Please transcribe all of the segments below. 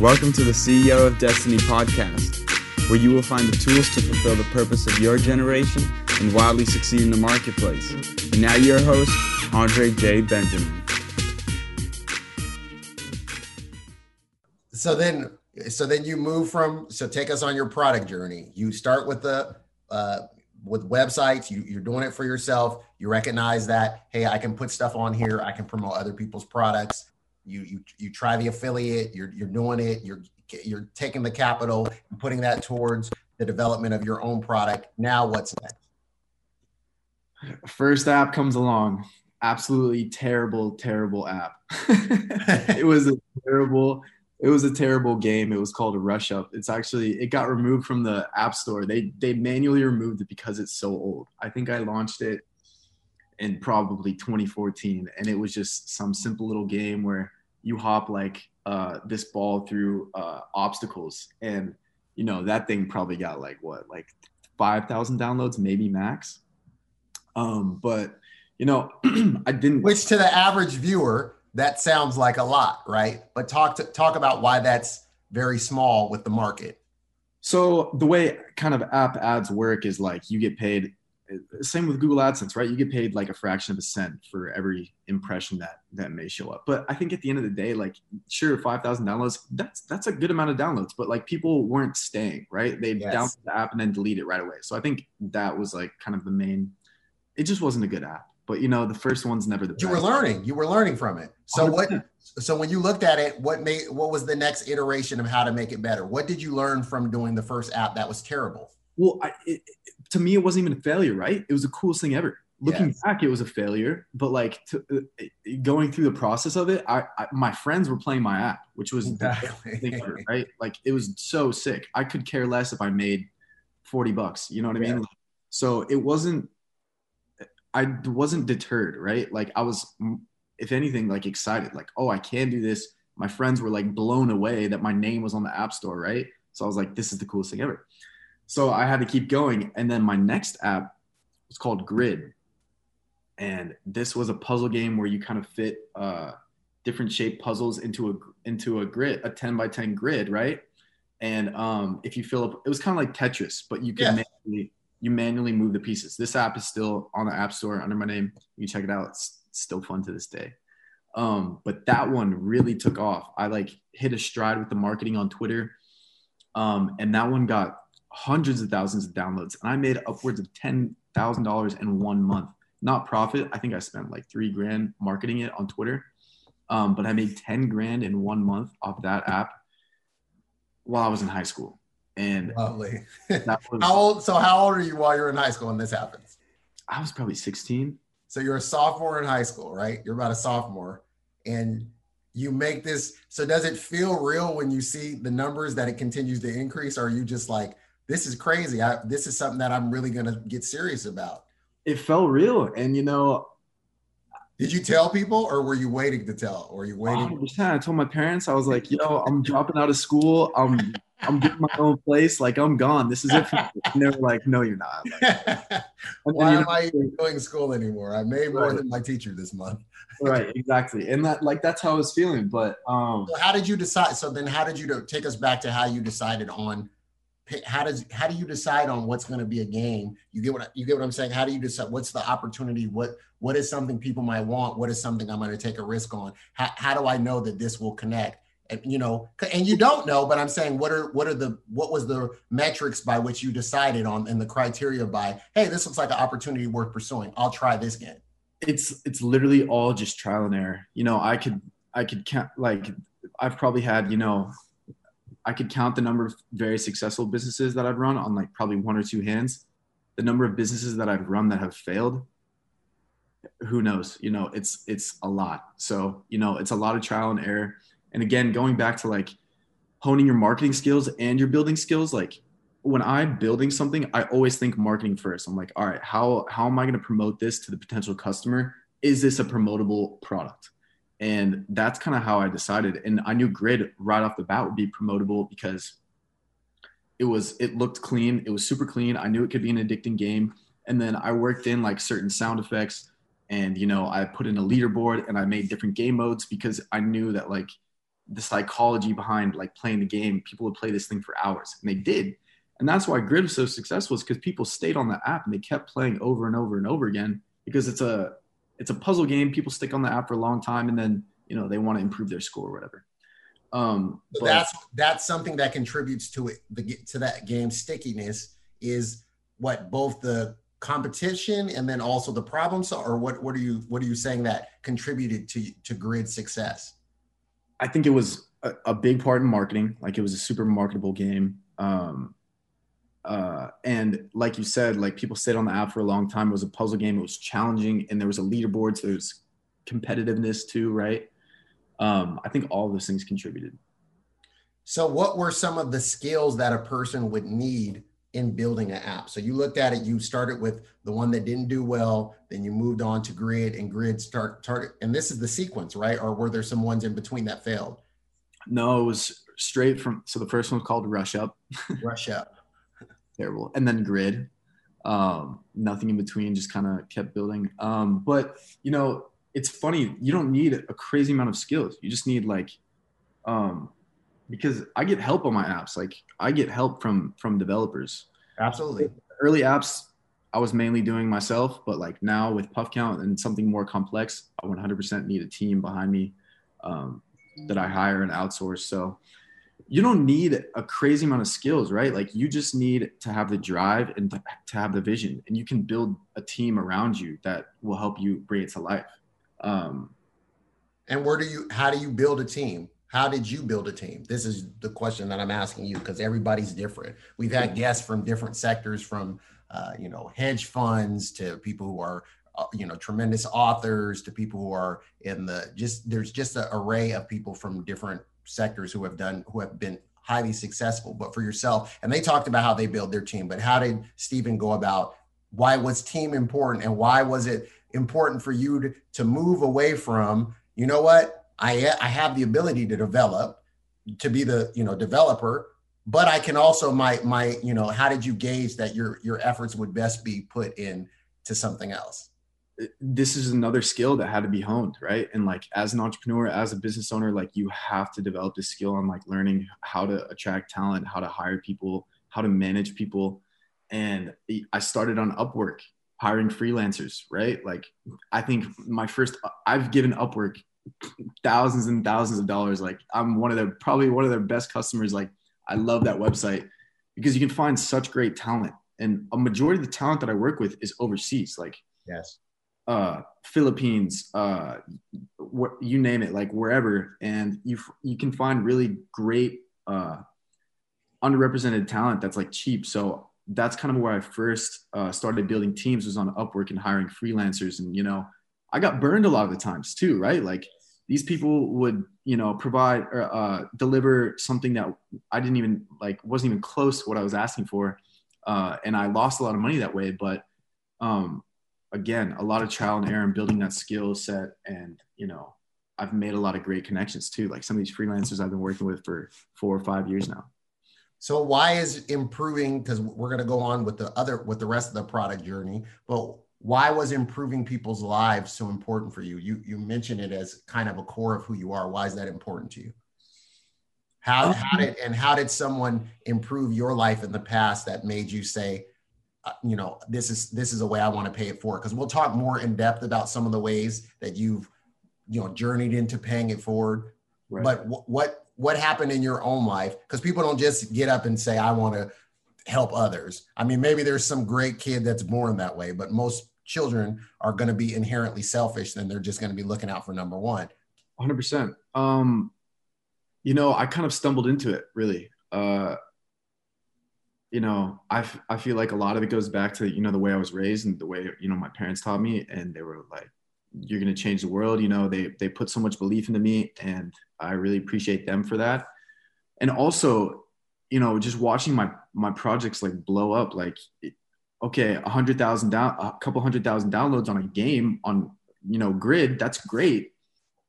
Welcome to the CEO of Destiny podcast, where you will find the tools to fulfill the purpose of your generation and wildly succeed in the marketplace. And now, your host, Andre J. Benjamin. So then, so then you move from. So take us on your product journey. You start with the uh, with websites. You, you're doing it for yourself. You recognize that hey, I can put stuff on here. I can promote other people's products you you you try the affiliate you're you're doing it you're you're taking the capital and putting that towards the development of your own product now what's next first app comes along absolutely terrible terrible app it was a terrible it was a terrible game. It was called a rush up. It's actually it got removed from the app store. They they manually removed it because it's so old. I think i launched it in probably 2014 and it was just some simple little game where you hop like uh, this ball through uh, obstacles. And you know that thing probably got like what like 5000 downloads maybe max. Um but you know i didn't which to the average viewer that sounds like a lot right but talk to talk about why that's very small with the market so the way kind of app ads work is like you get paid uh, same with Google AdSense, right? You get paid like a fraction of a cent for every impression that that may show up. But I think at the end of the day, like sure, five thousand downloads, that's that's a good amount of downloads. But like people weren't staying, right? They yes. download the app and then delete it right away. So I think that was like kind of the main. It just wasn't a good app. But you know, the first one's never the. You were learning. You were learning from it. So 100%. what? So when you looked at it, what made what was the next iteration of how to make it better? What did you learn from doing the first app that was terrible? Well, I, it, to me, it wasn't even a failure, right? It was the coolest thing ever. Looking yes. back, it was a failure, but like to, uh, going through the process of it, I, I, my friends were playing my app, which was exactly. ever, right. Like it was so sick. I could care less if I made forty bucks. You know what I mean? so it wasn't. I wasn't deterred, right? Like I was, if anything, like excited. Like, oh, I can do this. My friends were like blown away that my name was on the app store, right? So I was like, this is the coolest thing ever. So I had to keep going. And then my next app was called Grid. And this was a puzzle game where you kind of fit uh, different shaped puzzles into a into a grid, a 10 by 10 grid, right? And um, if you fill up, it was kind of like Tetris, but you can yeah. manually, you manually move the pieces. This app is still on the App Store under my name. You check it out. It's still fun to this day. Um, but that one really took off. I like hit a stride with the marketing on Twitter. Um, and that one got hundreds of thousands of downloads and I made upwards of $10,000 in one month. Not profit. I think I spent like three grand marketing it on Twitter. Um, but I made 10 grand in one month off that app while I was in high school. And lovely. was, how old? So how old are you while you're in high school when this happens? I was probably 16. So you're a sophomore in high school, right? You're about a sophomore and you make this. So does it feel real when you see the numbers that it continues to increase? Or are you just like, this is crazy. I, this is something that I'm really going to get serious about. It felt real. And, you know, did you tell people or were you waiting to tell? Or were you waiting? 100%. I told my parents, I was like, yo, I'm dropping out of school. I'm, I'm getting my own place. Like, I'm gone. This is it. And they were like, no, you're not. Like, Why am I even going to school anymore? I made more right. than my teacher this month. right. Exactly. And that, like, that's how I was feeling. But, um, so how did you decide? So then how did you take us back to how you decided on how does how do you decide on what's going to be a game you get what you get what i'm saying how do you decide what's the opportunity what what is something people might want what is something i'm going to take a risk on how, how do i know that this will connect and you know and you don't know but i'm saying what are what are the what was the metrics by which you decided on and the criteria by hey this looks like an opportunity worth pursuing i'll try this game it's it's literally all just trial and error you know i could i could count like i've probably had you know I could count the number of very successful businesses that I've run on like probably one or two hands. The number of businesses that I've run that have failed, who knows? You know, it's it's a lot. So, you know, it's a lot of trial and error. And again, going back to like honing your marketing skills and your building skills, like when I'm building something, I always think marketing first. I'm like, all right, how how am I going to promote this to the potential customer? Is this a promotable product? And that's kind of how I decided. And I knew grid right off the bat would be promotable because it was it looked clean. It was super clean. I knew it could be an addicting game. And then I worked in like certain sound effects and you know I put in a leaderboard and I made different game modes because I knew that like the psychology behind like playing the game, people would play this thing for hours and they did. And that's why Grid was so successful is because people stayed on the app and they kept playing over and over and over again because it's a it's a puzzle game. People stick on the app for a long time and then you know they want to improve their score or whatever. Um, so but, that's that's something that contributes to it the, to that game stickiness is what both the competition and then also the problems or what what are you what are you saying that contributed to to grid success i think it was a, a big part in marketing like it was a super marketable game um uh, and like you said, like people stayed on the app for a long time. It was a puzzle game. It was challenging, and there was a leaderboard, so there's competitiveness too, right? Um, I think all those things contributed. So, what were some of the skills that a person would need in building an app? So, you looked at it. You started with the one that didn't do well, then you moved on to Grid, and Grid start target. And this is the sequence, right? Or were there some ones in between that failed? No, it was straight from. So the first one was called Rush Up. Rush Up terrible. And then grid, um, nothing in between, just kind of kept building. Um, but you know, it's funny. You don't need a crazy amount of skills. You just need like, um, because I get help on my apps. Like I get help from from developers. Absolutely. Early apps, I was mainly doing myself, but like now with Puff Count and something more complex, I 100% need a team behind me um, that I hire and outsource. So you don't need a crazy amount of skills, right? Like you just need to have the drive and to, to have the vision, and you can build a team around you that will help you bring it to life. Um, and where do you? How do you build a team? How did you build a team? This is the question that I'm asking you because everybody's different. We've had guests from different sectors, from uh, you know hedge funds to people who are uh, you know tremendous authors to people who are in the just there's just an array of people from different sectors who have done who have been highly successful but for yourself and they talked about how they build their team but how did stephen go about why was team important and why was it important for you to, to move away from you know what i i have the ability to develop to be the you know developer but i can also my my you know how did you gauge that your your efforts would best be put in to something else? Uh, this is another skill that had to be honed right? And like as an entrepreneur as a business owner like you have to develop this skill on like learning how to attract talent how to hire people how to manage people. And i started on upwork hiring freelancers right? Like i think my first uh, i've given upwork thousands and thousands of dollars. Like i'm one of their probably one of their best customers. Like i love that website because you can find such great talent. And a majority of the talent that i work with is overseas. Like yes. uh, Philippines, uh, wh- you name it, like wherever, and you you can find really great uh, underrepresented talent that's like cheap. So that's kind of where I first uh, started building teams was on Upwork and hiring freelancers, and you know, I got burned a lot of the times too, right? Like these people would you know provide or uh, deliver something that I didn't even like wasn't even close to what I was asking for, uh, and I lost a lot of money that way, but um, again, a lot of trial and error and building that skill set. And, you know, I've made a lot of great connections too. Like some of these freelancers I've been working with for four or five years now. So why is improving? Because we're going to go on with the other with the rest of the product journey, but why was improving people's lives so important for you? You you mentioned it as kind of a core of who you are. Why is that important to you? How, how did and how did someone improve your life in the past that made you say, uh, you know this is this is a way i want to pay it forward because we'll talk more in depth about some of the ways that you've you know journeyed into paying it forward right. but w- what what happened in your own life because people don't just get up and say i want to help others i mean maybe there's some great kid that's born that way but most children are going to be inherently selfish then they're just going to be looking out for number one 100% um you know i kind of stumbled into it really uh you know, I, I feel like a lot of it goes back to, you know, the way I was raised and the way, you know, my parents taught me and they were like, you're going to change the world. You know, they, they put so much belief into me and I really appreciate them for that. And also, you know, just watching my, my projects like blow up, like, okay, a hundred thousand down, a couple hundred thousand downloads on a game on, you know, grid, that's great.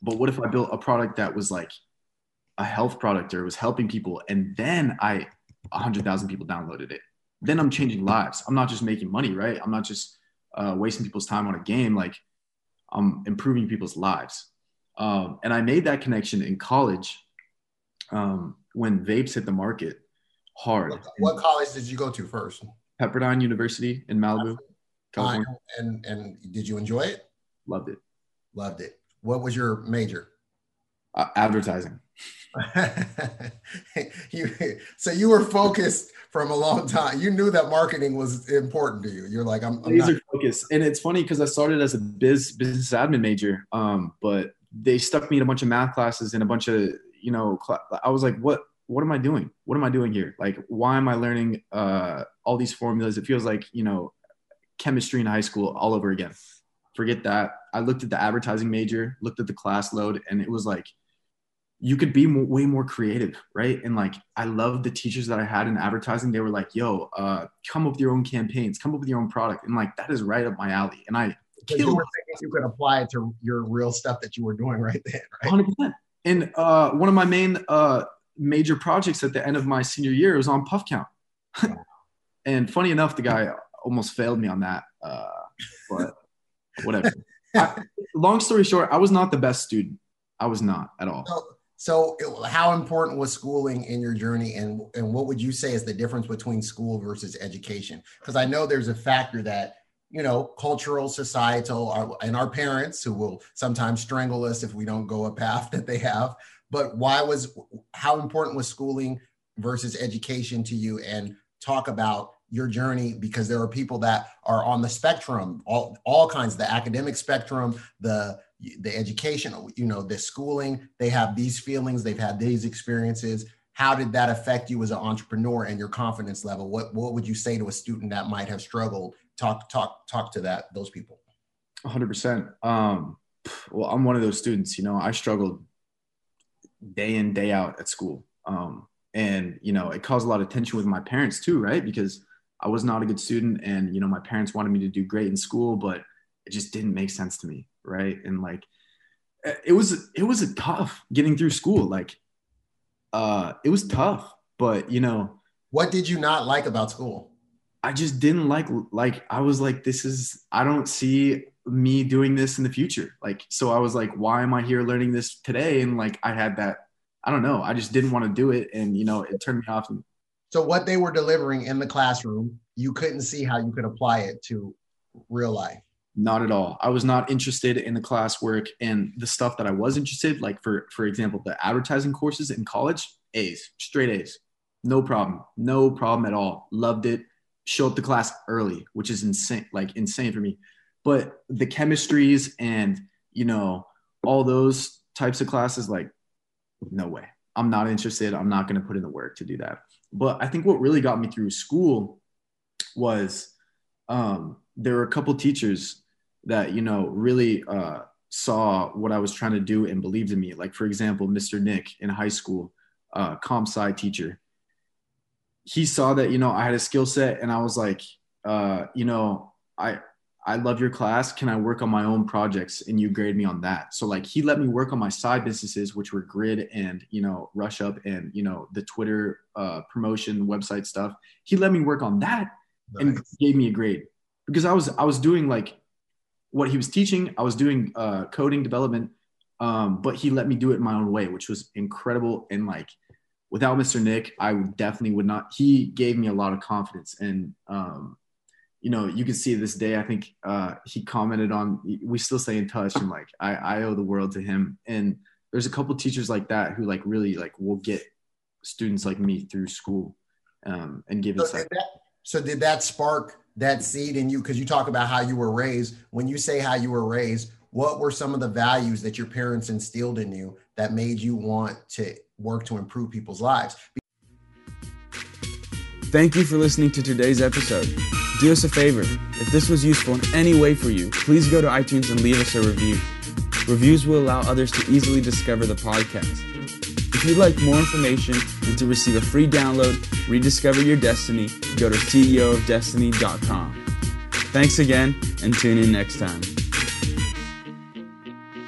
But what if I built a product that was like a health product or was helping people? And then I a hundred thousand people downloaded it. Then I'm changing lives. I'm not just making money, right? I'm not just uh, wasting people's time on a game. Like I'm improving people's lives. Um, and I made that connection in college um, when vapes hit the market hard. What, what, college did you go to first? Pepperdine University in Malibu, California. Uh, and and did you enjoy it? Loved it. Loved it. What was your major? Uh, advertising. you, so you were focused from a long time. You knew that marketing was important to you. You're like, I'm, I'm laser focused. And it's funny because I started as a biz business admin major, um, but they stuck me in a bunch of math classes and a bunch of you know. Cl- I was like, what? What am I doing? What am I doing here? Like, why am I learning uh, all these formulas? It feels like you know, chemistry in high school all over again. Forget that. I looked at the advertising major, looked at the class load, and it was like you could be more, way more creative, right? And like, I love the teachers that I had in advertising. They were like, "Yo, uh, come up with your own campaigns, come up with your own product," and like that is right up my alley. And I you were thinking you could apply it to your real stuff that you were doing right then, right? Hundred percent. And uh, one of my main uh, major projects at the end of my senior year was on Puff Count. and funny enough, the guy almost failed me on that, uh, but whatever. I, long story short, I was not the best student. I was not at all. So, so, how important was schooling in your journey, and and what would you say is the difference between school versus education? Because I know there's a factor that you know cultural, societal, our, and our parents who will sometimes strangle us if we don't go a path that they have. But why was how important was schooling versus education to you? And talk about your journey because there are people that are on the spectrum, all all kinds, of the academic spectrum, the the education, you know, the schooling, they have these feelings, they've had these experiences. How did that affect you as an entrepreneur and your confidence level? What what would you say to a student that might have struggled? Talk talk talk to that those people. 100%. Um, well, I'm one of those students. You know, I struggled day in day out at school, um, and you know, it caused a lot of tension with my parents too, right? Because I was not a good student, and you know, my parents wanted me to do great in school, but it just didn't make sense to me right? And like it was it was a tough getting through school like uh it was tough but you know what did you not like about school? I just didn't like like i was like this is i don't see me doing this in the future like so i was like why am i here learning this today and like i had that i don't know i just didn't want to do it and you know it turned me off so what they were delivering in the classroom you couldn't see how you could apply it to real life not at all. I was not interested in the classwork and the stuff that I was interested, like for for example, the advertising courses in college, A's, straight A's. No problem. No problem at all. Loved it. Show up to class early, which is insane, like insane for me. But the chemistries and you know, all those types of classes, like, no way. I'm not interested. I'm not gonna put in the work to do that. But I think what really got me through school was um, there were a couple teachers that you know really uh, saw what I was trying to do and believed in me. Like for example, Mr. Nick in high school, uh, comp sci teacher. He saw that you know I had a skill set, and I was like, uh, you know, I I love your class. Can I work on my own projects and you grade me on that? So like he let me work on my side businesses, which were grid and you know rush up and you know the Twitter uh, promotion website stuff. He let me work on that nice. and gave me a grade because I was I was doing like what he was teaching. I was doing uh, coding development, um, but he let me do it my own way, which was incredible. And like without Mr. Nick, I definitely would not. He gave me a lot of confidence, and um, you know, you can see this day. I think uh, he commented on. We still stay in touch, and like I, I owe the world to him. And there's a couple teachers like that who like really like will get students like me through school um, and give so, did that, so did that spark that seed in you because you talk about how you were raised when you say how you were raised what were some of the values that your parents instilled in you that made you want to work to improve people's lives thank you for listening to today's episode do us a favor if this was useful in any way for you please go to itunes and leave us a review reviews will allow others to easily discover the podcast if you'd like more information and to receive a free download, rediscover your destiny, go to ceofdestiny.com. Thanks again and tune in next time.